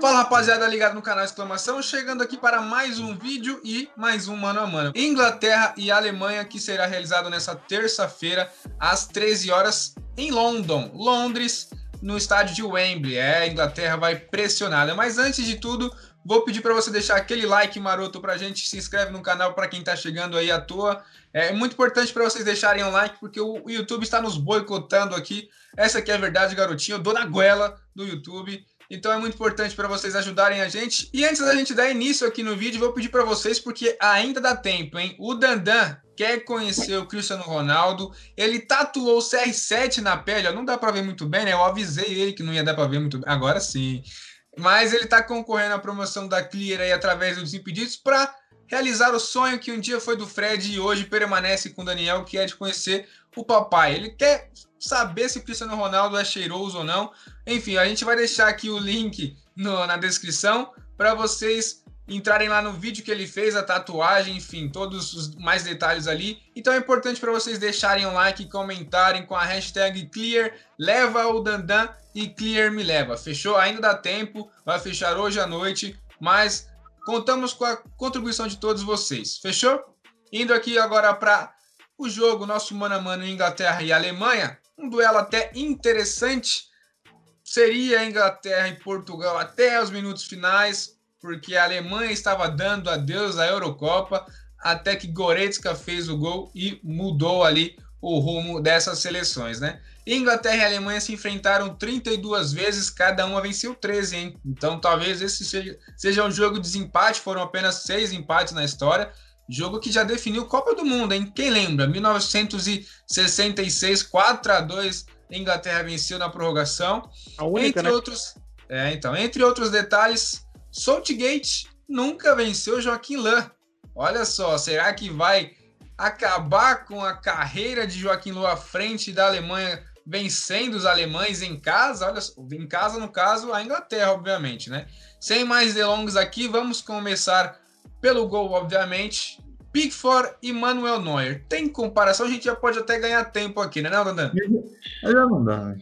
Fala rapaziada ligado no canal Exclamação, chegando aqui para mais um vídeo e mais um mano a mano. Inglaterra e Alemanha que será realizado nessa terça-feira às 13 horas em London, Londres, no estádio de Wembley. É, a Inglaterra vai pressionada. Mas antes de tudo, vou pedir para você deixar aquele like maroto para a gente, se inscreve no canal para quem está chegando aí à toa. É muito importante para vocês deixarem um like, porque o YouTube está nos boicotando aqui. Essa aqui é a verdade, garotinho. Eu dou na goela do YouTube. Então é muito importante para vocês ajudarem a gente. E antes da gente dar início aqui no vídeo, vou pedir para vocês, porque ainda dá tempo, hein? O Dandan quer conhecer o Cristiano Ronaldo. Ele tatuou o CR7 na pele, ó. não dá para ver muito bem, né? Eu avisei ele que não ia dar para ver muito bem. Agora sim. Mas ele está concorrendo à promoção da Clear aí através dos Impedidos para realizar o sonho que um dia foi do Fred e hoje permanece com o Daniel, que é de conhecer o papai. Ele quer saber se o Cristiano Ronaldo é cheiroso ou não. Enfim, a gente vai deixar aqui o link no, na descrição para vocês entrarem lá no vídeo que ele fez, a tatuagem, enfim, todos os mais detalhes ali. Então é importante para vocês deixarem um like comentarem com a hashtag Clear Leva o Dandan e Clear Me Leva. Fechou? Ainda dá tempo, vai fechar hoje à noite, mas contamos com a contribuição de todos vocês. Fechou? Indo aqui agora para o jogo, nosso mano a mano Inglaterra e Alemanha, um duelo até interessante. Seria Inglaterra e Portugal até os minutos finais, porque a Alemanha estava dando adeus à Eurocopa até que Goretzka fez o gol e mudou ali o rumo dessas seleções, né? Inglaterra e Alemanha se enfrentaram 32 vezes, cada uma venceu 13, hein? Então talvez esse seja, seja um jogo de desempate, foram apenas seis empates na história. Jogo que já definiu Copa do Mundo, hein? Quem lembra? 1966, 4 a 2 Inglaterra venceu na prorrogação. A única, entre né? outros, é, então, entre outros detalhes, Saltgate nunca venceu Joaquim Lã. Olha só, será que vai acabar com a carreira de Joaquim Lã à frente da Alemanha, vencendo os alemães em casa? Olha, em casa, no caso, a Inglaterra, obviamente, né? Sem mais delongas aqui, vamos começar pelo gol, obviamente. Pickford e Manuel Neuer. Tem comparação, a gente já pode até ganhar tempo aqui, né, não, Dandan? Já não dá, né?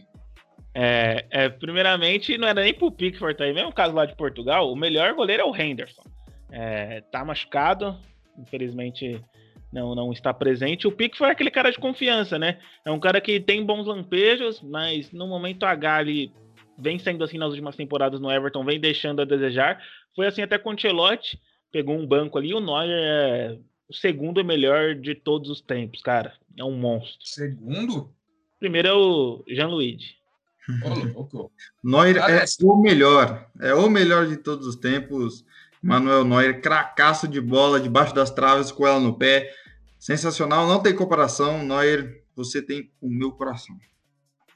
É, é, primeiramente, não era nem pro Pickford aí, mesmo caso lá de Portugal, o melhor goleiro é o Henderson. É, tá machucado, infelizmente não, não está presente. O Pickford é aquele cara de confiança, né? É um cara que tem bons lampejos, mas no momento H ele vem sendo assim nas últimas temporadas no Everton, vem deixando a desejar. Foi assim até com o Ancelotti, pegou um banco ali. O Neuer é o segundo melhor de todos os tempos, cara. É um monstro. Segundo? Primeiro é o Jean-Louis. Neuer é o melhor, é o melhor de todos os tempos. Manuel Neuer, cracaço de bola debaixo das traves com ela no pé. Sensacional, não tem comparação. Neuer, você tem o meu coração.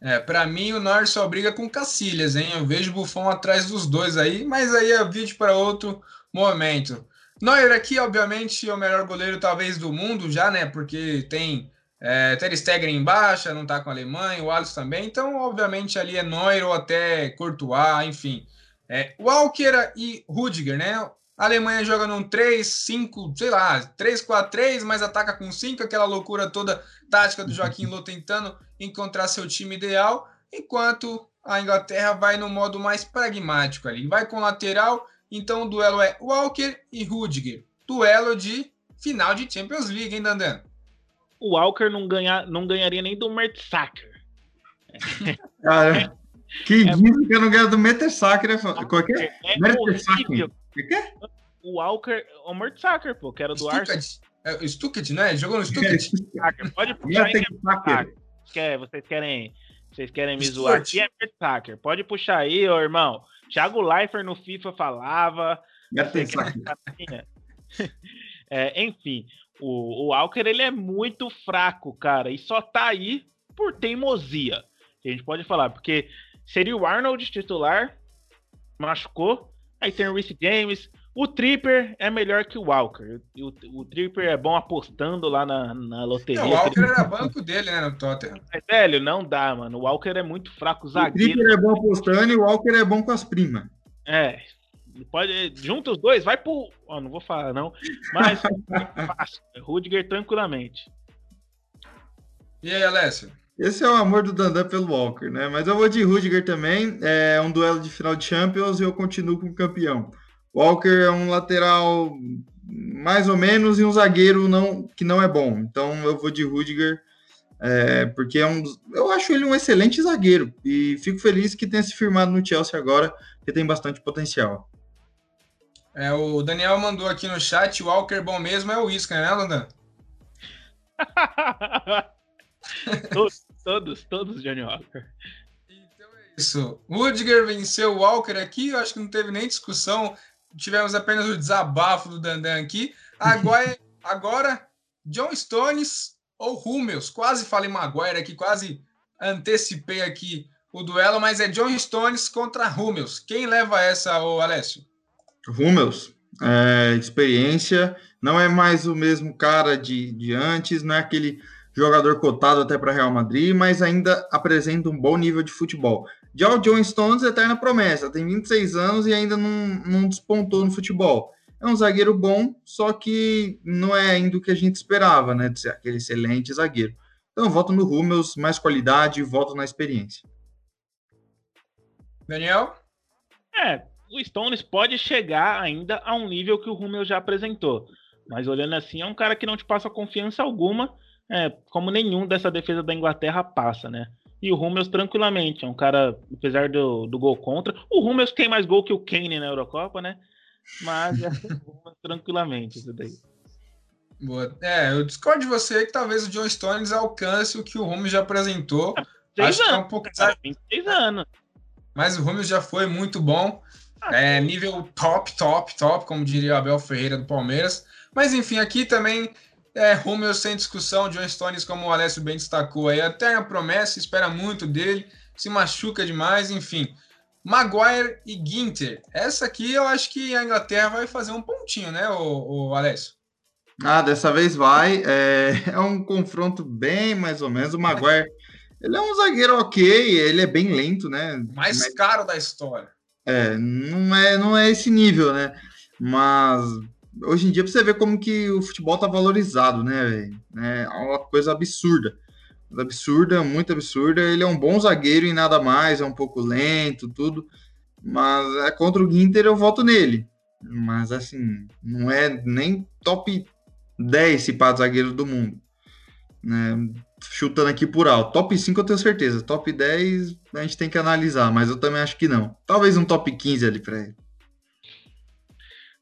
É, para mim o Neuer só briga com Cacilhas, hein? Eu vejo o Buffon atrás dos dois aí, mas aí é vídeo para outro momento. Neuer aqui, obviamente, é o melhor goleiro talvez do mundo já, né? Porque tem é, Ter Stegen em baixa, não está com a Alemanha, o Alisson também. Então, obviamente, ali é Neuer ou até Courtois, enfim. É, Walker e Rudiger, né? A Alemanha joga num 3, 5, sei lá, 3, 4, 3, mas ataca com 5, aquela loucura toda tática do Joaquim Lô tentando encontrar seu time ideal, enquanto a Inglaterra vai no modo mais pragmático ali. Vai com lateral, então o duelo é Walker e Rudiger. Duelo de final de Champions League, hein, Dandan? O Walker não, ganha, não ganharia nem do Mertsacker. Cara, quem é, diz que eu não ganho do Mertsacker é, qualquer é, é Mertsacker. O Walker, o Mertsacker, pô, que era do Arsenal. É, o Stucket, né? Jogou no Stucket. Pode puxar aí. Quer, vocês querem, vocês querem me zoar aqui? É Mertsacker. Pode puxar aí, ô irmão. Thiago Leifert no FIFA falava. É, enfim, o, o Walker ele é muito fraco, cara, e só tá aí por teimosia. A gente pode falar, porque seria o Arnold titular, machucou, aí tem o Reece James, o Tripper é melhor que o Walker. O, o Tripper é bom apostando lá na, na loteria. Não, o Walker era banco dele, né, no Tottenham. É, velho, não dá, mano. O Walker é muito fraco, zagueiro. O Tripper é bom apostando e o Walker é bom com as primas. É, Pode, junta os dois, vai pro. Oh, não vou falar, não. Mas fácil. Rudiger tranquilamente. E aí, Alessio? Esse é o amor do Dandan pelo Walker, né? Mas eu vou de Rudiger também. É um duelo de final de Champions e eu continuo com o campeão. Walker é um lateral mais ou menos e um zagueiro não, que não é bom. Então eu vou de Rudiger, é, porque é um, eu acho ele um excelente zagueiro e fico feliz que tenha se firmado no Chelsea agora, que tem bastante potencial. É, o Daniel mandou aqui no chat, o Walker bom mesmo é o Isca, né, Landan? todos, todos, todos Johnny Walker. Então é isso. Rudiger venceu o Walker aqui, eu acho que não teve nem discussão. Tivemos apenas o desabafo do Dandan aqui. Agora, agora John Stones ou Hummels. Quase falei Maguire aqui, quase antecipei aqui o duelo, mas é John Stones contra Hummels. Quem leva essa, o Alessio? Hummels. É, experiência, não é mais o mesmo cara de, de antes, não é aquele jogador cotado até para Real Madrid, mas ainda apresenta um bom nível de futebol. Já o John Stones, eterna promessa, tem 26 anos e ainda não, não despontou no futebol. É um zagueiro bom, só que não é ainda o que a gente esperava, né? De ser aquele excelente zagueiro. Então, voto no Rummels, mais qualidade, voto na experiência. Daniel? É, o Stones pode chegar ainda a um nível que o Rummels já apresentou. Mas olhando assim, é um cara que não te passa confiança alguma é, como nenhum dessa defesa da Inglaterra passa, né? E o Hummels tranquilamente, é um cara, apesar do, do gol contra. O Hummels tem mais gol que o Kane na Eurocopa, né? Mas é tranquilamente isso daí. Boa. É, eu discordo de você que talvez o John Stones alcance o que o Hummels já apresentou. Seis Acho anos, que é um pouco. Cara, 26 anos. Mas o Hummels já foi muito bom. É, nível top, top, top, como diria o Abel Ferreira do Palmeiras. Mas enfim, aqui também é, Romeu sem discussão, John Stones, como o Alessio bem destacou aí, até a promessa, espera muito dele, se machuca demais, enfim. Maguire e Ginter. Essa aqui eu acho que a Inglaterra vai fazer um pontinho, né, o, o Alessio? Ah, dessa vez vai. É, é um confronto bem mais ou menos. O Maguire, ele é um zagueiro ok, ele é bem lento, né? Mais Mas, caro da história. É, não é, não é esse nível, né? Mas hoje em dia você vê como que o futebol tá valorizado, né, É uma coisa absurda. Absurda, muito absurda. Ele é um bom zagueiro e nada mais, é um pouco lento, tudo. Mas é contra o Ginter eu voto nele. Mas assim, não é nem top 10 se pá zagueiro do mundo. Né? Chutando aqui por alto. Top 5 eu tenho certeza. Top 10 a gente tem que analisar, mas eu também acho que não. Talvez um top 15 ali para ele.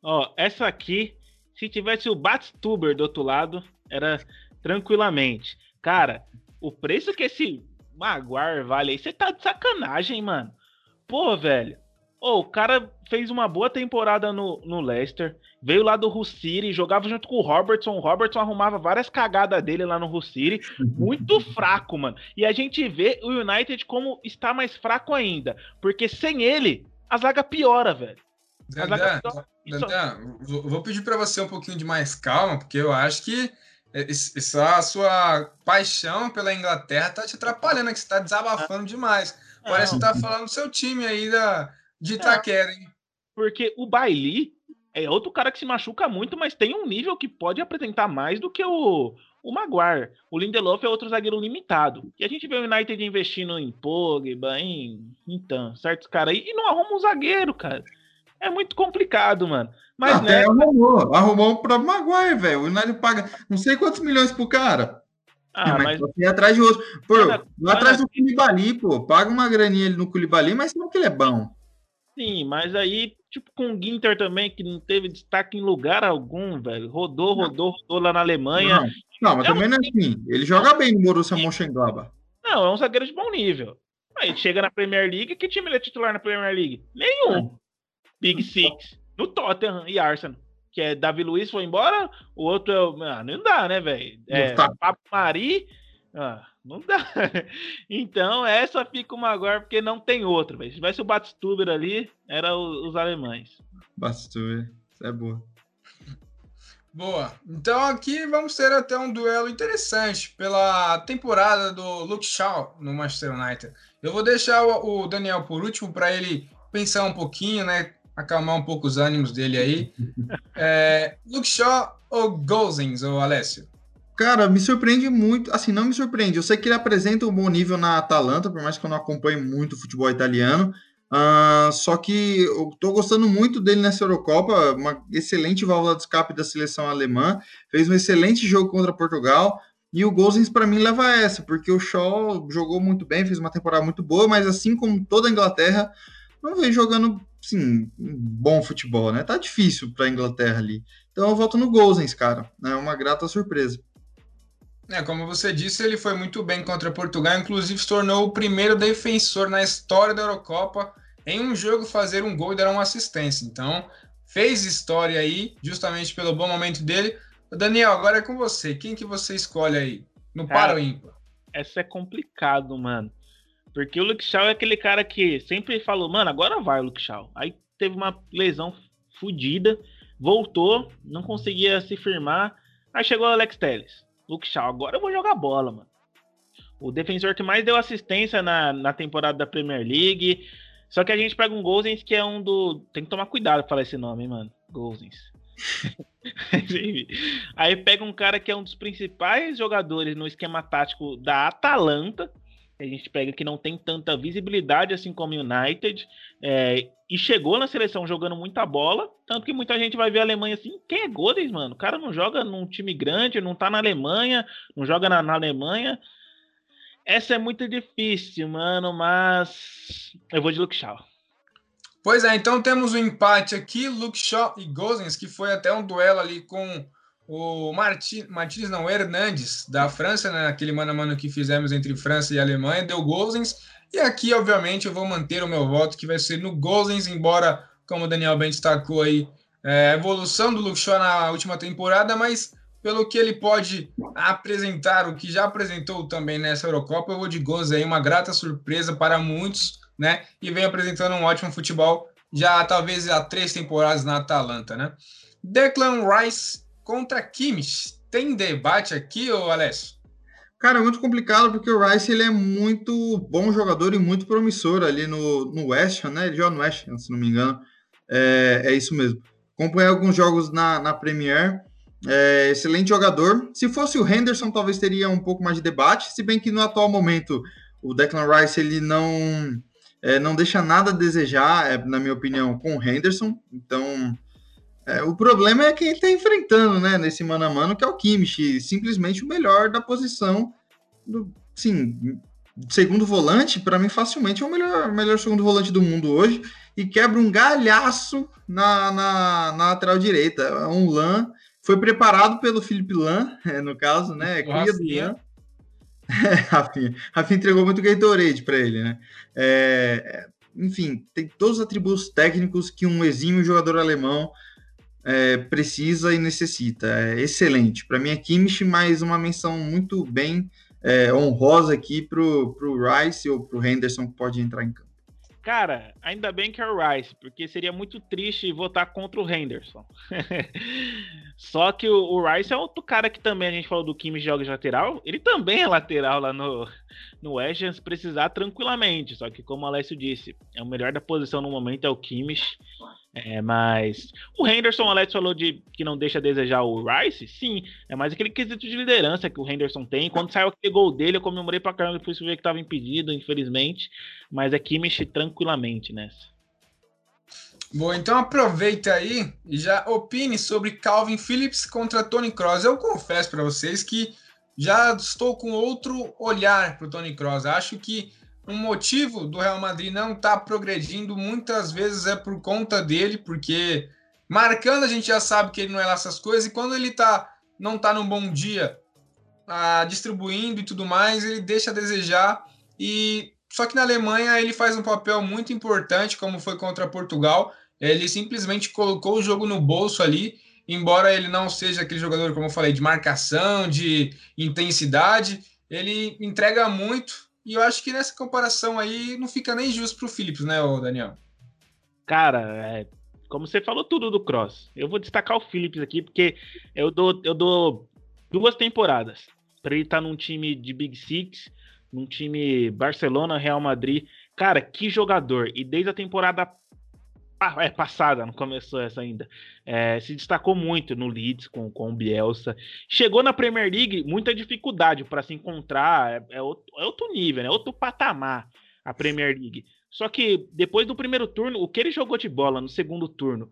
Ó, essa aqui, se tivesse o Batstuber do outro lado, era tranquilamente. Cara, o preço que esse Maguire vale aí, você tá de sacanagem, mano. Pô, velho. Ô, o cara fez uma boa temporada no, no Leicester, veio lá do City, jogava junto com o Robertson. O Robertson arrumava várias cagadas dele lá no Hull City. Muito fraco, mano. E a gente vê o United como está mais fraco ainda. Porque sem ele, a zaga piora, velho. Dandan, Dandan, vou pedir para você um pouquinho de mais calma, porque eu acho que essa sua paixão pela Inglaterra tá te atrapalhando, que você tá desabafando demais. Parece que tá falando do seu time aí da, de Itaquera, hein? Porque o Bailey é outro cara que se machuca muito, mas tem um nível que pode apresentar mais do que o, o Maguire. O Lindelof é outro zagueiro limitado. E a gente vê o United investindo em Pogba, em então, certos caras aí, e não arruma um zagueiro, cara. É muito complicado, mano. Mas, né? Arrumou, arrumou o próprio Maguire, velho. O United paga não sei quantos milhões pro cara. Ah, é, mas, mas... atrás de outro. Pô, lá atrás do Culibali, pô. Paga uma graninha ali no Culibali, mas não que ele é bom. Sim, mas aí, tipo, com o Ginter também, que não teve destaque em lugar algum, velho. Rodou, rodou, rodou lá na Alemanha. Não, não mas é também não é assim. Ele joga bem no Borussia Mönchengladbach. Não, é um zagueiro de bom nível. Aí chega na Premier League, que time ele é titular na Premier League? Nenhum. Big Six. No Tottenham e Arsenal. Que é Davi Luiz foi embora, o outro é o. Ah, não dá, né, velho? É, Papo Mari. Ah, não dá. Então, essa fica uma agora porque não tem velho. Se tivesse o Batstuber ali, era os, os alemães. Batstuber, é boa. Boa. Então aqui vamos ter até um duelo interessante pela temporada do Luke Shaw no Manchester United. Eu vou deixar o Daniel por último para ele pensar um pouquinho, né? acalmar um pouco os ânimos dele aí. É, Luke Shaw ou Gozens, ou Alessio? Cara, me surpreende muito. Assim, não me surpreende. Eu sei que ele apresenta um bom nível na Atalanta, por mais que eu não acompanhe muito o futebol italiano. Uh, só que eu tô gostando muito dele nessa Eurocopa, uma excelente válvula de escape da seleção alemã, fez um excelente jogo contra Portugal, e o Gozens para mim leva essa, porque o Shaw jogou muito bem, fez uma temporada muito boa, mas assim como toda a Inglaterra, não vem jogando sim, bom futebol, né? Tá difícil para a Inglaterra ali. Então eu voto no Gozens, cara. É uma grata surpresa. É, como você disse, ele foi muito bem contra Portugal, inclusive se tornou o primeiro defensor na história da Eurocopa em um jogo fazer um gol e dar uma assistência. Então, fez história aí, justamente pelo bom momento dele. Daniel, agora é com você. Quem que você escolhe aí? No para ou ímpar? Essa é complicado, mano. Porque o Luke Shaw é aquele cara que sempre falou, mano, agora vai o Luke Shaw. Aí teve uma lesão fodida, voltou, não conseguia se firmar. Aí chegou o Alex Telles. Luke Shaw, agora eu vou jogar bola, mano. O defensor que mais deu assistência na, na temporada da Premier League. Só que a gente pega um Gozens que é um do. Tem que tomar cuidado pra falar esse nome, hein, mano. Gozens. Aí pega um cara que é um dos principais jogadores no esquema tático da Atalanta. A gente pega que não tem tanta visibilidade assim como o United. É, e chegou na seleção jogando muita bola. Tanto que muita gente vai ver a Alemanha assim: quem é Godens, mano? O cara não joga num time grande, não tá na Alemanha, não joga na, na Alemanha. Essa é muito difícil, mano, mas eu vou de Luke Shaw. Pois é, então temos um empate aqui, Luke Shaw e Gozens, que foi até um duelo ali com o Martin, Martins, não, Hernandes, da França, né, naquele mano a mano que fizemos entre França e Alemanha, deu Gozens. E aqui, obviamente, eu vou manter o meu voto, que vai ser no Gozens, embora, como o Daniel bem destacou aí, é, a evolução do Luke na última temporada, mas pelo que ele pode apresentar, o que já apresentou também nessa Eurocopa, eu vou de gols aí, uma grata surpresa para muitos, né? E vem apresentando um ótimo futebol, já talvez há três temporadas na Atalanta, né? Declan Rice contra Kimmich. Tem debate aqui, ô Alessio? Cara, é muito complicado porque o Rice ele é muito bom jogador e muito promissor ali no, no West Ham, né? Ele joga no West Ham, se não me engano. É, é isso mesmo. Acompanhei alguns jogos na, na Premier é, excelente jogador. Se fosse o Henderson, talvez teria um pouco mais de debate, se bem que no atual momento o Declan Rice ele não é, não deixa nada a desejar, é, na minha opinião, com o Henderson. Então, é, o problema é quem está enfrentando, né, nesse mano a mano, que é o Kimmich, simplesmente o melhor da posição do, sim, segundo volante, para mim facilmente é o melhor, melhor segundo volante do mundo hoje e quebra um galhaço na, na, na lateral direita, é um LAN foi preparado pelo Felipe Lan, é, no caso, né? Cria do Lan. É, Rafinha. Rafinha entregou muito Gatorade para ele, né? É, enfim, tem todos os atributos técnicos que um exímio jogador alemão é, precisa e necessita. É excelente. Para mim é Kimmich, mais uma menção muito bem é, honrosa aqui pro, pro Rice ou pro Henderson que pode entrar em campo. Cara, ainda bem que é o Rice, porque seria muito triste votar contra o Henderson. Só que o, o, Rice é outro cara que também a gente falou do Kimmich joga de lateral. Ele também é lateral lá no, no West se precisar tranquilamente. Só que, como o Alessio disse, é o melhor da posição no momento é o Kimmich. É, mas o Henderson, o Alex falou de que não deixa a desejar o Rice, sim, é mais aquele quesito de liderança que o Henderson tem. Quando saiu aquele gol dele, eu comemorei pra caramba, depois ver que tava impedido, infelizmente. Mas é Kimmich tranquilamente nessa. Bom, então aproveita aí e já opine sobre Calvin Phillips contra Tony Kroos. Eu confesso para vocês que já estou com outro olhar para o Tony Kroos. Acho que um motivo do Real Madrid não estar tá progredindo muitas vezes é por conta dele, porque marcando a gente já sabe que ele não é lá essas coisas e quando ele tá não tá num bom dia, ah, distribuindo e tudo mais, ele deixa a desejar e só que na Alemanha ele faz um papel muito importante, como foi contra Portugal. Ele simplesmente colocou o jogo no bolso ali, embora ele não seja aquele jogador, como eu falei, de marcação, de intensidade, ele entrega muito. E eu acho que nessa comparação aí não fica nem justo para o Phillips, né, Daniel? Cara, é, como você falou tudo do Cross, eu vou destacar o Phillips aqui, porque eu dou, eu dou duas temporadas para ele estar tá num time de Big Six num time Barcelona, Real Madrid. Cara, que jogador! E desde a temporada é, passada, não começou essa ainda. É, se destacou muito no Leeds com, com o Bielsa. Chegou na Premier League, muita dificuldade para se encontrar. É, é, outro, é outro nível, né? Outro patamar a Premier League. Só que depois do primeiro turno, o que ele jogou de bola no segundo turno,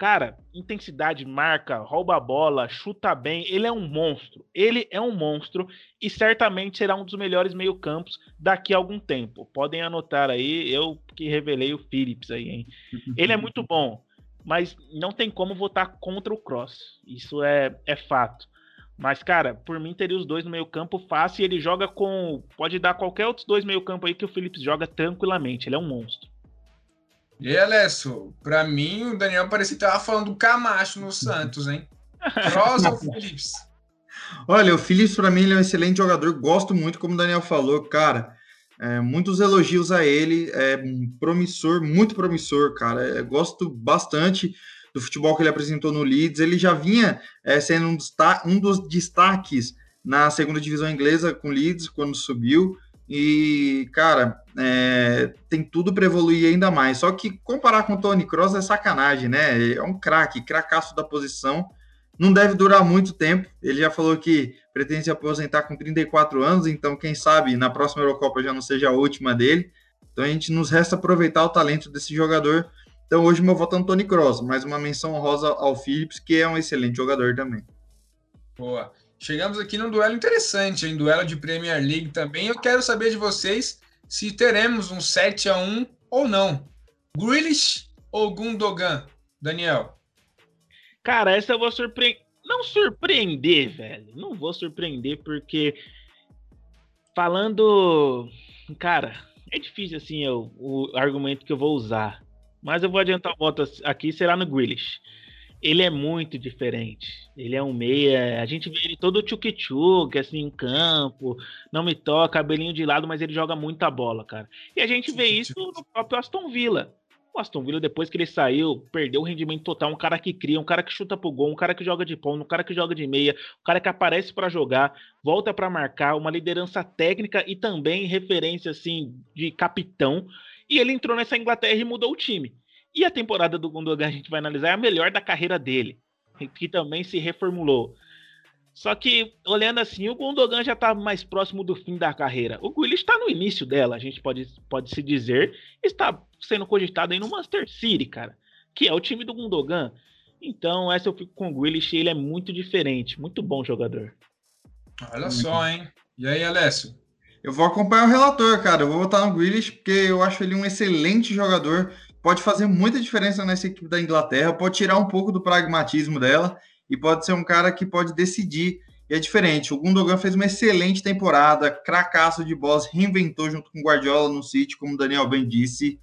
Cara, intensidade, marca, rouba a bola, chuta bem. Ele é um monstro. Ele é um monstro e certamente será um dos melhores meio-campos daqui a algum tempo. Podem anotar aí, eu que revelei o Phillips aí, hein? Ele é muito bom, mas não tem como votar contra o Cross. Isso é, é fato. Mas, cara, por mim teria os dois no meio-campo fácil e ele joga com. Pode dar qualquer outros dois meio-campo aí que o Phillips joga tranquilamente. Ele é um monstro. E aí, Alessio, pra mim o Daniel parecia que tava falando do Camacho no Santos, hein? Cross ou Phillips? Olha, o Phillips para mim ele é um excelente jogador, gosto muito, como o Daniel falou, cara. É, muitos elogios a ele, é promissor, muito promissor, cara. É, gosto bastante do futebol que ele apresentou no Leeds. Ele já vinha é, sendo um, um dos destaques na segunda divisão inglesa com o Leeds quando subiu. E, cara, é, tem tudo para evoluir ainda mais. Só que comparar com o Tony Cross é sacanagem, né? É um craque, cracaço da posição. Não deve durar muito tempo. Ele já falou que pretende se aposentar com 34 anos, então quem sabe na próxima Eurocopa já não seja a última dele. Então a gente nos resta aproveitar o talento desse jogador. Então hoje meu voto é no Tony Cross, mais uma menção honrosa ao Phillips, que é um excelente jogador também. Boa. Chegamos aqui num duelo interessante, em duelo de Premier League também. Eu quero saber de vocês se teremos um 7 a 1 ou não. Grealish ou Gundogan, Daniel? Cara, essa eu vou surpreender. Não surpreender, velho. Não vou surpreender, porque falando. Cara, é difícil assim o, o argumento que eu vou usar. Mas eu vou adiantar o voto aqui, será no Grealish ele é muito diferente. Ele é um meia. A gente vê ele todo tchuk-tchuk, assim, em campo. Não me toca, cabelinho de lado, mas ele joga muita bola, cara. E a gente vê isso no próprio Aston Villa. O Aston Villa, depois que ele saiu, perdeu o rendimento total. Um cara que cria, um cara que chuta pro gol, um cara que joga de ponto, um cara que joga de meia, um cara que aparece para jogar, volta para marcar, uma liderança técnica e também referência, assim, de capitão. E ele entrou nessa Inglaterra e mudou o time. E a temporada do Gundogan a gente vai analisar é a melhor da carreira dele, que também se reformulou. Só que, olhando assim, o Gundogan já está mais próximo do fim da carreira. O Grealish está no início dela, a gente pode, pode se dizer. Está sendo cogitado aí no Master City, cara, que é o time do Gundogan. Então, essa eu fico com o Grealish, ele é muito diferente, muito bom jogador. Olha só, hein? E aí, Alessio? Eu vou acompanhar o relator, cara. Eu vou votar no Grealish porque eu acho ele um excelente jogador pode fazer muita diferença nessa equipe da Inglaterra, pode tirar um pouco do pragmatismo dela e pode ser um cara que pode decidir. E é diferente. O Gundogan fez uma excelente temporada, cracaço de boss, reinventou junto com Guardiola no City, como o Daniel bem disse.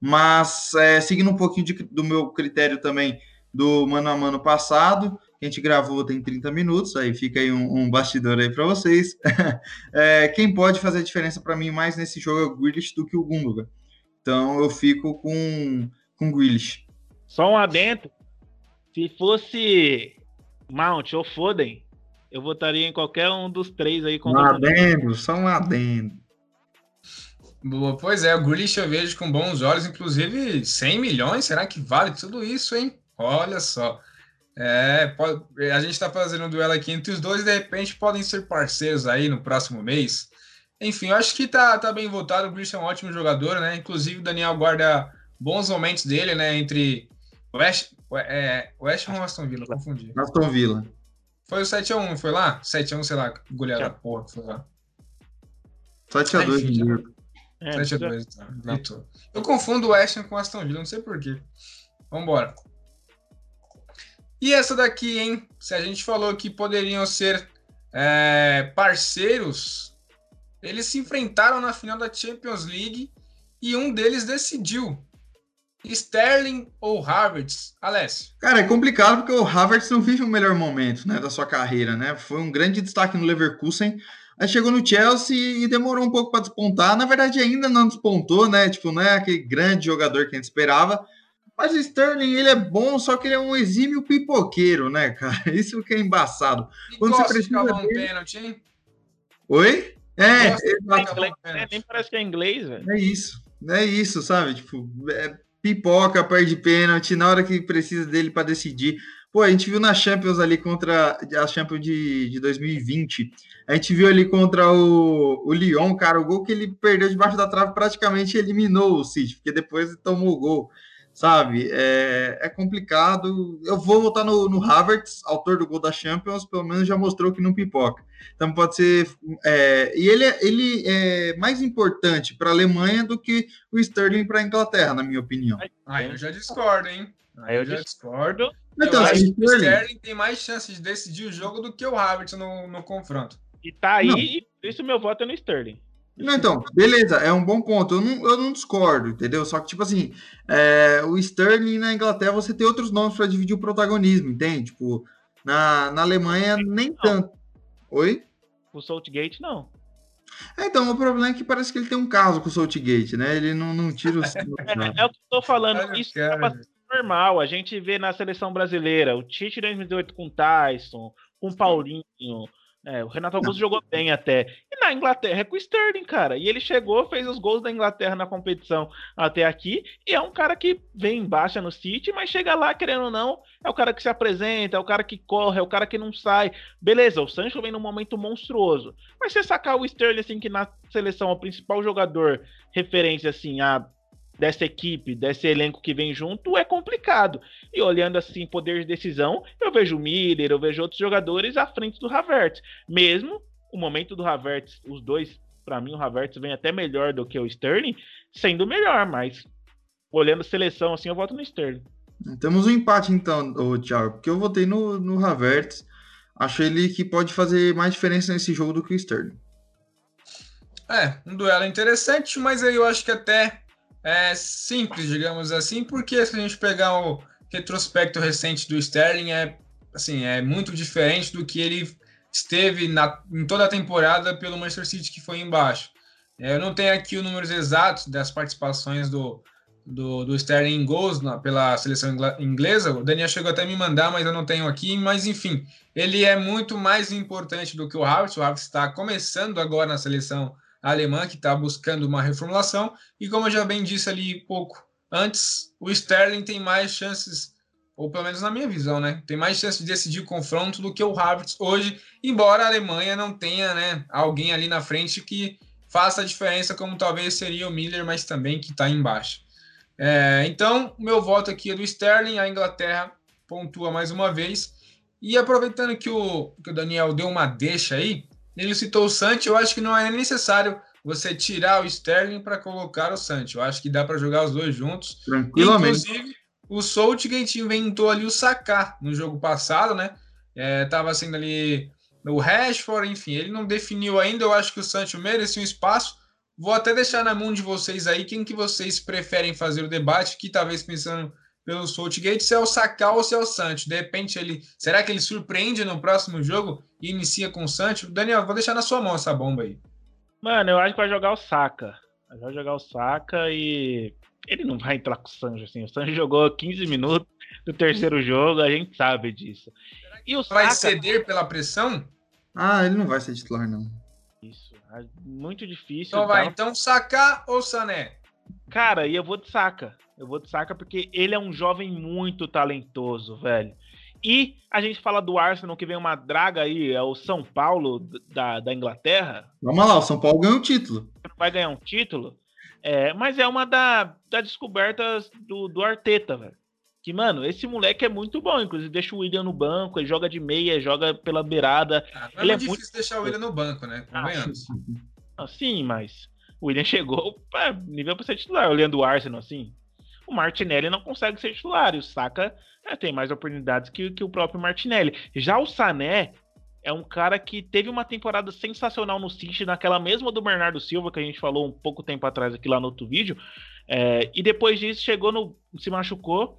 Mas é, seguindo um pouquinho de, do meu critério também do mano a mano passado, que a gente gravou tem 30 minutos, aí fica aí um, um bastidor aí para vocês. é, quem pode fazer a diferença para mim mais nesse jogo é o Grealish do que o Gundogan. Então eu fico com, com Grealish. Só um adendo. Se fosse Mount ou Foden, eu votaria em qualquer um dos três aí. Um adendo, só um adendo. Boa, pois é, o Grealish eu vejo com bons olhos, inclusive 100 milhões, será que vale tudo isso, hein? Olha só. É, pode, a gente está fazendo um duelo aqui entre os dois, de repente podem ser parceiros aí no próximo mês. Enfim, eu acho que tá, tá bem votado. O Bruce é um ótimo jogador, né? Inclusive, o Daniel guarda bons momentos dele, né? Entre West, é, West ou Aston Villa? Confundi. Aston Villa. Foi o 7x1, foi lá? 7x1, sei lá, goleada da porra, foi lá. 7x2, é, 7x2, tá. Eu confundo o West com o Aston Villa, não sei porquê. Vambora. E essa daqui, hein? Se a gente falou que poderiam ser é, parceiros eles se enfrentaram na final da Champions League e um deles decidiu. Sterling ou Havertz? Alessio. Cara, é complicado porque o Havertz não vive o melhor momento né, da sua carreira, né? Foi um grande destaque no Leverkusen. Aí chegou no Chelsea e demorou um pouco para despontar. Na verdade, ainda não despontou, né? Tipo, não é aquele grande jogador que a gente esperava. Mas o Sterling, ele é bom, só que ele é um exímio pipoqueiro, né, cara? Isso que é embaçado. E Quando você precisa de um pênalti, hein? Oi? É, é, nem parece que é inglês, velho. É isso. É isso, sabe? Tipo, é, pipoca, perde pênalti, na hora que precisa dele para decidir. Pô, a gente viu na Champions ali contra a Champions de, de 2020. A gente viu ali contra o, o Lyon, cara, o gol que ele perdeu debaixo da trave praticamente eliminou o City, porque depois ele tomou o gol sabe? É, é complicado. Eu vou votar no, no Havertz, autor do gol da Champions, pelo menos já mostrou que não pipoca. Então pode ser. É, e ele, é, ele é mais importante para a Alemanha do que o Sterling para a Inglaterra, na minha opinião. Aí eu já discordo, hein? Aí eu já discordo. Então, eu acho que o Sterling tem mais chances de decidir o jogo do que o Havertz no, no confronto. E tá aí, não. por isso meu voto é no Sterling. Não, então, beleza, é um bom ponto. Eu não, eu não discordo, entendeu? Só que, tipo assim, é, o Sterling na Inglaterra você tem outros nomes para dividir o protagonismo, entende? Tipo, na, na Alemanha nem não. tanto. Oi? O Saltgate não. É, então, o problema é que parece que ele tem um caso com o Saltgate, né? Ele não, não tira os. é, é, o que eu tô falando, isso é normal. A gente vê na seleção brasileira, o Tite 2018 com o Tyson, com o Paulinho, é, o Renato Augusto jogou bem até. E na Inglaterra é com o Sterling, cara. E ele chegou, fez os gols da Inglaterra na competição até aqui. E é um cara que vem baixa no City, mas chega lá, querendo ou não, é o cara que se apresenta, é o cara que corre, é o cara que não sai. Beleza, o Sancho vem num momento monstruoso. Mas você sacar o Sterling, assim, que na seleção é o principal jogador, referência, assim, a dessa equipe, desse elenco que vem junto, é complicado. E olhando assim, poder de decisão, eu vejo o Miller, eu vejo outros jogadores à frente do Havertz. Mesmo o momento do Havertz, os dois, para mim, o Havertz vem até melhor do que o Sterling, sendo melhor, mas olhando seleção assim, eu voto no Sterling. Temos um empate então, o Thiago, porque eu votei no, no Havertz. Acho ele que pode fazer mais diferença nesse jogo do que o Sterling. É, um duelo interessante, mas aí eu acho que até é simples, digamos assim, porque se a gente pegar o retrospecto recente do Sterling, é, assim, é muito diferente do que ele esteve na, em toda a temporada pelo Manchester City, que foi embaixo. É, eu não tenho aqui os números exatos das participações do, do, do Sterling em gols na, pela seleção inglesa. O Daniel chegou até me mandar, mas eu não tenho aqui. Mas enfim, ele é muito mais importante do que o Havertz. O Havertz está começando agora na seleção alemã que está buscando uma reformulação. E como eu já bem disse ali pouco antes, o Sterling tem mais chances, ou pelo menos na minha visão, né? Tem mais chances de decidir o confronto do que o Havertz hoje, embora a Alemanha não tenha né, alguém ali na frente que faça a diferença, como talvez seria o Miller, mas também que está embaixo. É, então, meu voto aqui é do Sterling, a Inglaterra pontua mais uma vez. E aproveitando que o, que o Daniel deu uma deixa aí, ele citou o Santi, eu acho que não é necessário você tirar o Sterling para colocar o Santi. Eu acho que dá para jogar os dois juntos. Tranquilamente. Inclusive, o Soltgate inventou ali o sacar no jogo passado, né? É, tava sendo ali o Rashford, enfim, ele não definiu ainda. Eu acho que o Sancho merecia um espaço. Vou até deixar na mão de vocês aí quem que vocês preferem fazer o debate, que talvez pensando pelo Saltgate, se é o Sacal ou se é o Santos. De repente, ele. Será que ele surpreende no próximo jogo e inicia com o Santos? Daniel, vou deixar na sua mão essa bomba aí. Mano, eu acho que vai jogar o Saka. Vai jogar o Saka e. Ele não vai entrar com o Sancho assim. O Sancho jogou 15 minutos no terceiro jogo, a gente sabe disso. E o Saka... Vai ceder pela pressão? Ah, ele não vai ser titular, não. Isso. É muito difícil. Então vai, então Saka ou Sané? Cara, e eu vou de Saka. Eu vou de Saka porque ele é um jovem muito talentoso, velho. E a gente fala do Arsenal, que vem uma draga aí, é o São Paulo da, da Inglaterra. Vamos lá, o São Paulo ganhou um título. Vai ganhar um título, é, mas é uma da, das descobertas do, do Arteta, velho. Que, mano, esse moleque é muito bom. Inclusive, deixa o William no banco, ele joga de meia, joga pela beirada. Ah, é ele é difícil muito... deixar o William no banco, né? Ah, sim, mas o William chegou pra nível para ser titular, olhando o Arsenal assim. O Martinelli não consegue ser titular, e o Saka é, tem mais oportunidades que, que o próprio Martinelli. Já o Sané é um cara que teve uma temporada sensacional no City, naquela mesma do Bernardo Silva, que a gente falou um pouco tempo atrás aqui lá no outro vídeo. É, e depois disso chegou no. se machucou.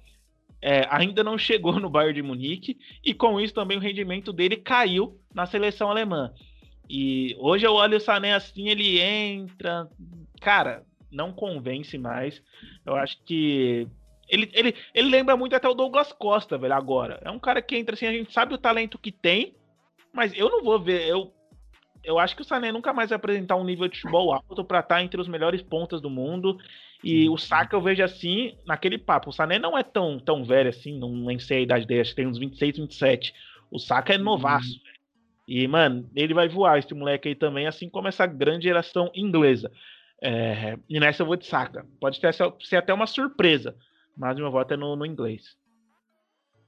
É, ainda não chegou no Bayern de Munique, e com isso também o rendimento dele caiu na seleção alemã. E hoje eu olho o Sané assim, ele entra. Cara, não convence mais. Eu acho que. Ele, ele, ele lembra muito até o Douglas Costa, velho, agora. É um cara que entra assim, a gente sabe o talento que tem, mas eu não vou ver. Eu eu acho que o Sané nunca mais vai apresentar um nível de futebol alto para estar tá entre os melhores pontas do mundo. E o Saka eu vejo assim, naquele papo. O Sané não é tão, tão velho assim, não nem sei a idade dele, acho que tem uns 26, 27. O Saka é novaço. Uhum. E, mano, ele vai voar, esse moleque aí também, assim como essa grande geração inglesa. É, e nessa eu vou de Saka. Pode ter, ser até uma surpresa, mas meu voto é no, no inglês.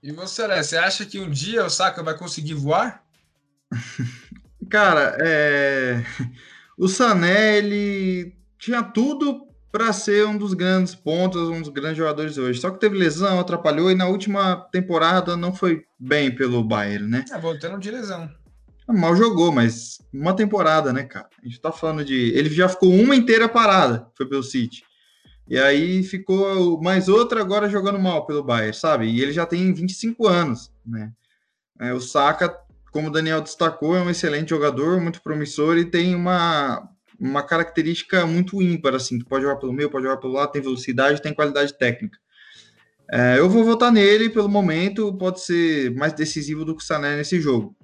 E você, Léo, você acha que um dia o Saka vai conseguir voar? Cara, é... o Sané, ele tinha tudo para ser um dos grandes pontos, um dos grandes jogadores hoje. Só que teve lesão, atrapalhou e na última temporada não foi bem pelo Bayern, né? É, voltando de lesão. Mal jogou, mas uma temporada, né, cara? A gente tá falando de. Ele já ficou uma inteira parada, foi pelo City. E aí ficou mais outra agora jogando mal pelo Bayern, sabe? E ele já tem 25 anos, né? É, o Saka, como o Daniel destacou, é um excelente jogador, muito promissor e tem uma, uma característica muito ímpar, assim, que pode jogar pelo meio, pode jogar pelo lado, tem velocidade, tem qualidade técnica. É, eu vou votar nele pelo momento, pode ser mais decisivo do que o Sané nesse jogo.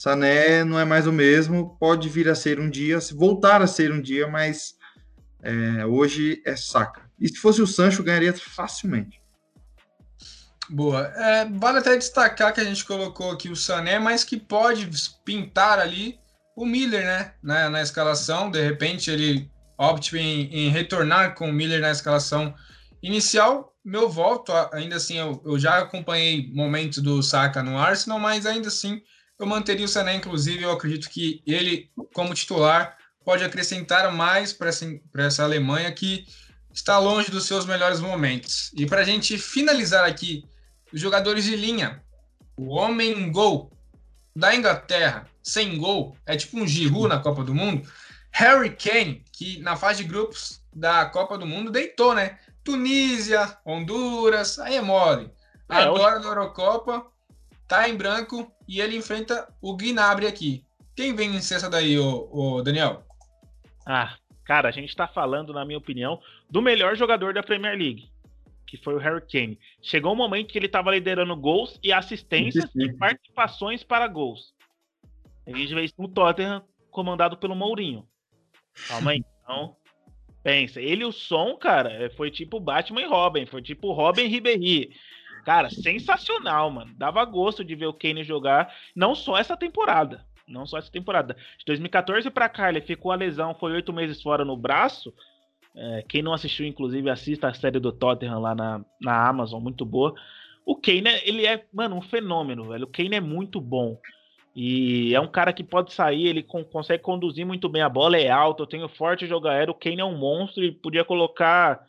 Sané não é mais o mesmo, pode vir a ser um dia, voltar a ser um dia, mas é, hoje é saca. E se fosse o Sancho, ganharia facilmente. Boa. É, vale até destacar que a gente colocou aqui o Sané, mas que pode pintar ali o Miller, né? Na, na escalação. De repente ele opte em, em, retornar com o Miller na escalação inicial. Meu voto, ainda assim, eu, eu já acompanhei momentos do Saka no Arsenal, mas ainda assim eu manteria o Sané. Inclusive, eu acredito que ele, como titular, pode acrescentar mais para essa, essa Alemanha que está longe dos seus melhores momentos. E para a gente finalizar aqui, os jogadores de linha, o homem gol da Inglaterra, sem gol, é tipo um Giroud na Copa do Mundo. Harry Kane, que na fase de grupos da Copa do Mundo deitou, né? Tunísia, Honduras, aí é mole. É, Agora na Eurocopa, tá em branco e ele enfrenta o Gnabry aqui. Quem vence essa daí, ô, ô Daniel? Ah, cara, a gente tá falando, na minha opinião, do melhor jogador da Premier League, que foi o Harry Kane. Chegou um momento que ele tava liderando gols e assistências e participações para gols. A gente vê isso no Tottenham, comandado pelo Mourinho. Calma aí, então. Pensa, ele e o som, cara, foi tipo Batman e Robin, foi tipo Robin Ribéry. Cara, sensacional, mano. Dava gosto de ver o Kane jogar, não só essa temporada, não só essa temporada. De 2014 para cá, ele ficou a lesão, foi oito meses fora no braço. É, quem não assistiu, inclusive, assista a série do Tottenham lá na, na Amazon, muito boa. O Kane, ele é, mano, um fenômeno, velho. O Kane é muito bom. E é um cara que pode sair, ele con consegue conduzir muito bem a bola, é alto, tem um forte jogo aéreo. O Kane é um monstro e podia colocar.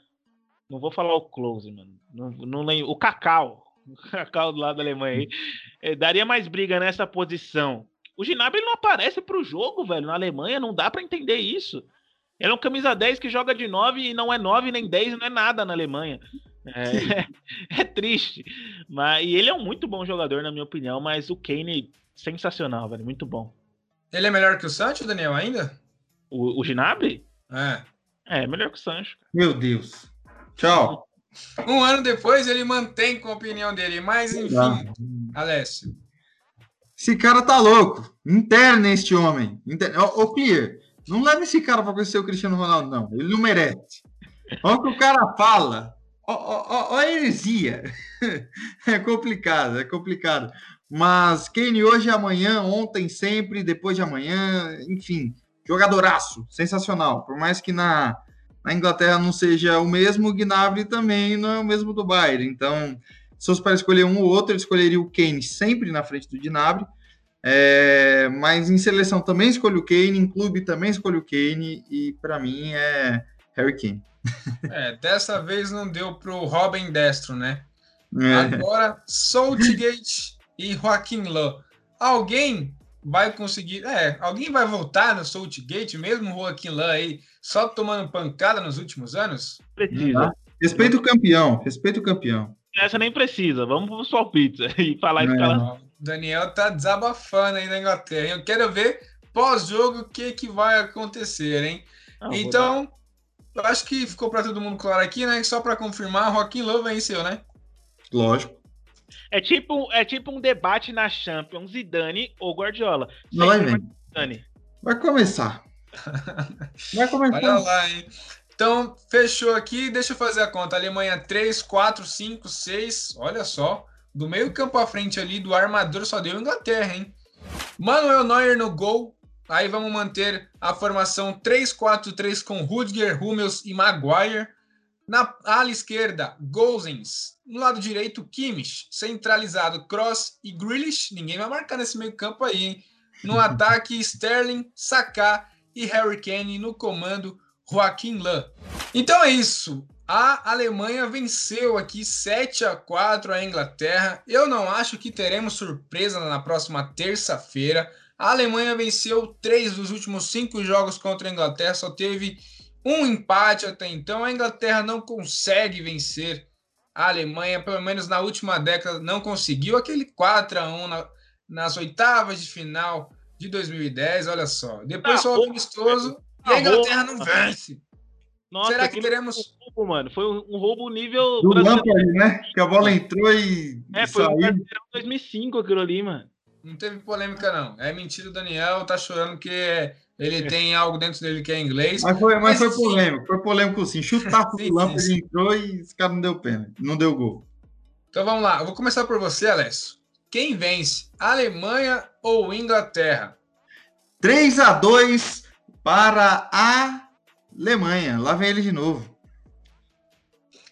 Não vou falar o close, mano. Não, não lembro. O Cacau. O Cacau do lado da Alemanha aí. É, daria mais briga nessa posição. O Gnabry não aparece pro jogo, velho, na Alemanha, não dá para entender isso. Ele é um camisa 10 que joga de 9 e não é 9 nem 10, não é nada na Alemanha. É, é, triste. Mas, e ele é um muito bom jogador, na minha opinião, mas o Kane, sensacional, velho, muito bom. Ele é melhor que o Sancho, Daniel, ainda? O, o Ginabri? É. É, melhor que o Sancho. Meu Deus. Tchau. Um ano depois ele mantém com a opinião dele, mas enfim, ah. Alessio. Esse cara tá louco. Interna este homem. Inter... Ô, ô Clear, não leve esse cara para conhecer o Cristiano Ronaldo, não. Ele não merece. Olha o que o cara fala. Olha a heresia. É complicado, é complicado. Mas Kane hoje, amanhã, ontem, sempre, depois de amanhã, enfim, jogadoraço, sensacional. Por mais que na, na Inglaterra não seja o mesmo, o Gnabry também não é o mesmo do Bayern. Então, se fosse para escolher um ou outro, eu escolheria o Kane sempre na frente do Gnabry. É, mas em seleção também escolho o Kane, em clube também escolho o Kane, e para mim é Harry Kane. É, dessa vez não deu pro Robin Destro, né? É. Agora, Saltgate e Joaquim Lô. Alguém vai conseguir. É, alguém vai voltar no Saltgate, mesmo o Joaquim Lã aí, só tomando pancada nos últimos anos? Precisa. Respeita o campeão, respeita o campeão. Essa nem precisa. Vamos pro palpite e falar é. O Daniel tá desabafando aí na Inglaterra. Eu quero ver pós-jogo o que, que vai acontecer, hein? Não, então, eu acho que ficou para todo mundo claro aqui, né? Só para confirmar, Joaquim Lowe venceu, né? Lógico. É tipo, é tipo um debate na Champions, Zidane ou Guardiola. Não vai Zidane. Vai começar. Vai começar. Olha lá, hein? Então, fechou aqui. Deixa eu fazer a conta. Alemanha 3, 4, 5, 6. Olha só. Do meio campo à frente ali, do armador, só deu Inglaterra, hein? Manuel Neuer no gol. Aí vamos manter a formação 3-4-3 com Rudiger, Hummels e Maguire. Na ala esquerda, Gozens. No lado direito, Kimmich. Centralizado, Cross e Grealish. Ninguém vai marcar nesse meio campo aí, hein? No ataque, Sterling, Saka e Harry Kane. No comando, Joaquim Lan. Então é isso. A Alemanha venceu aqui 7 a 4 a Inglaterra. Eu não acho que teremos surpresa na próxima terça-feira. A Alemanha venceu três dos últimos cinco jogos contra a Inglaterra, só teve um empate até então. A Inglaterra não consegue vencer a Alemanha, pelo menos na última década, não conseguiu aquele 4 a 1 na, nas oitavas de final de 2010. Olha só, depois só o amistoso e a Inglaterra não vence. Nossa, Será que teremos. Roubo, mano. Foi um roubo nível. Do Lampard, né? Que a bola entrou e. É, foi saiu. um 2005 aquilo ali, mano. Não teve polêmica, não. É mentira, o Daniel tá chorando que ele é. tem algo dentro dele que é inglês. Mas foi, mas, mas foi polêmico, foi polêmico sim. Chutar o Lampard entrou e esse cara não deu pena, não deu gol. Então vamos lá, eu vou começar por você, Alessio. Quem vence, Alemanha ou Inglaterra? 3 a 2 para a Alemanha. Lá vem ele de novo.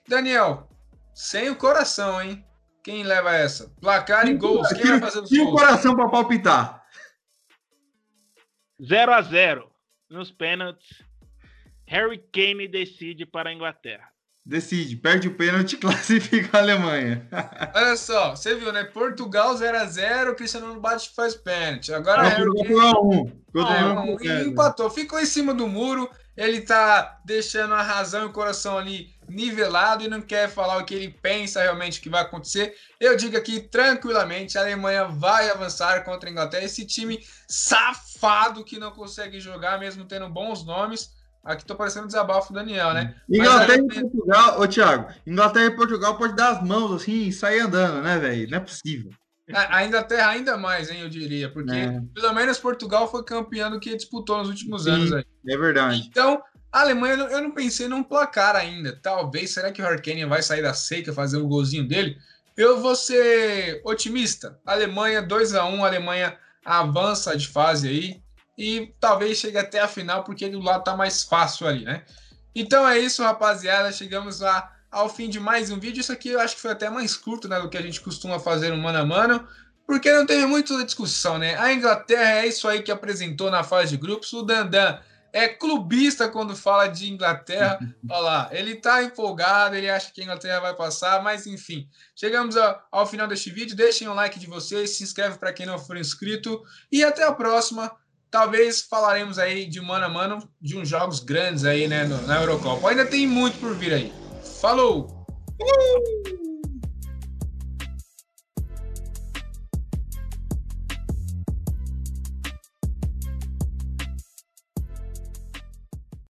Daniel, sem o coração, hein? Quem leva essa? Placar e, gols. Quem vai fazer os gols? O coração para palpitar? 0 a 0 nos pênaltis. Harry Kane decide para a Inglaterra. Decide, perde o pênalti, classifica a Alemanha. Olha só, você viu, né? Portugal 0x0, Cristiano Ronaldo bate e faz pênalti. Agora ah, Harry Kane... 1 ah, um, e empatou, ficou em cima do muro. Ele tá deixando a razão e o coração ali nivelado e não quer falar o que ele pensa realmente que vai acontecer. Eu digo aqui tranquilamente, a Alemanha vai avançar contra a Inglaterra. Esse time safado que não consegue jogar, mesmo tendo bons nomes. Aqui tô parecendo desabafo do Daniel, né? Inglaterra e Portugal, ô Thiago, Inglaterra e Portugal pode dar as mãos assim e sair andando, né, velho? Não é possível. A Inglaterra ainda mais, hein, eu diria, porque é. pelo menos Portugal foi campeão do que disputou nos últimos Sim, anos aí. É verdade. Então, a Alemanha, eu não pensei num placar ainda. Talvez, será que o Harkane vai sair da seca, fazer o um golzinho dele? Eu vou ser otimista. Alemanha 2 a 1 Alemanha avança de fase aí e talvez chegue até a final, porque do lado tá mais fácil ali, né? Então é isso, rapaziada. Chegamos lá ao fim de mais um vídeo. Isso aqui eu acho que foi até mais curto né, do que a gente costuma fazer no mano a mano, porque não teve muita discussão, né? A Inglaterra é isso aí que apresentou na fase de grupos. O Dandan é clubista quando fala de Inglaterra. Olha lá, ele tá empolgado, ele acha que a Inglaterra vai passar, mas enfim. Chegamos ao, ao final deste vídeo. Deixem o um like de vocês, se inscreve para quem não for inscrito e até a próxima. Talvez falaremos aí de mano a mano de uns jogos grandes aí, né, no, na Eurocopa. Ainda tem muito por vir aí. Falou!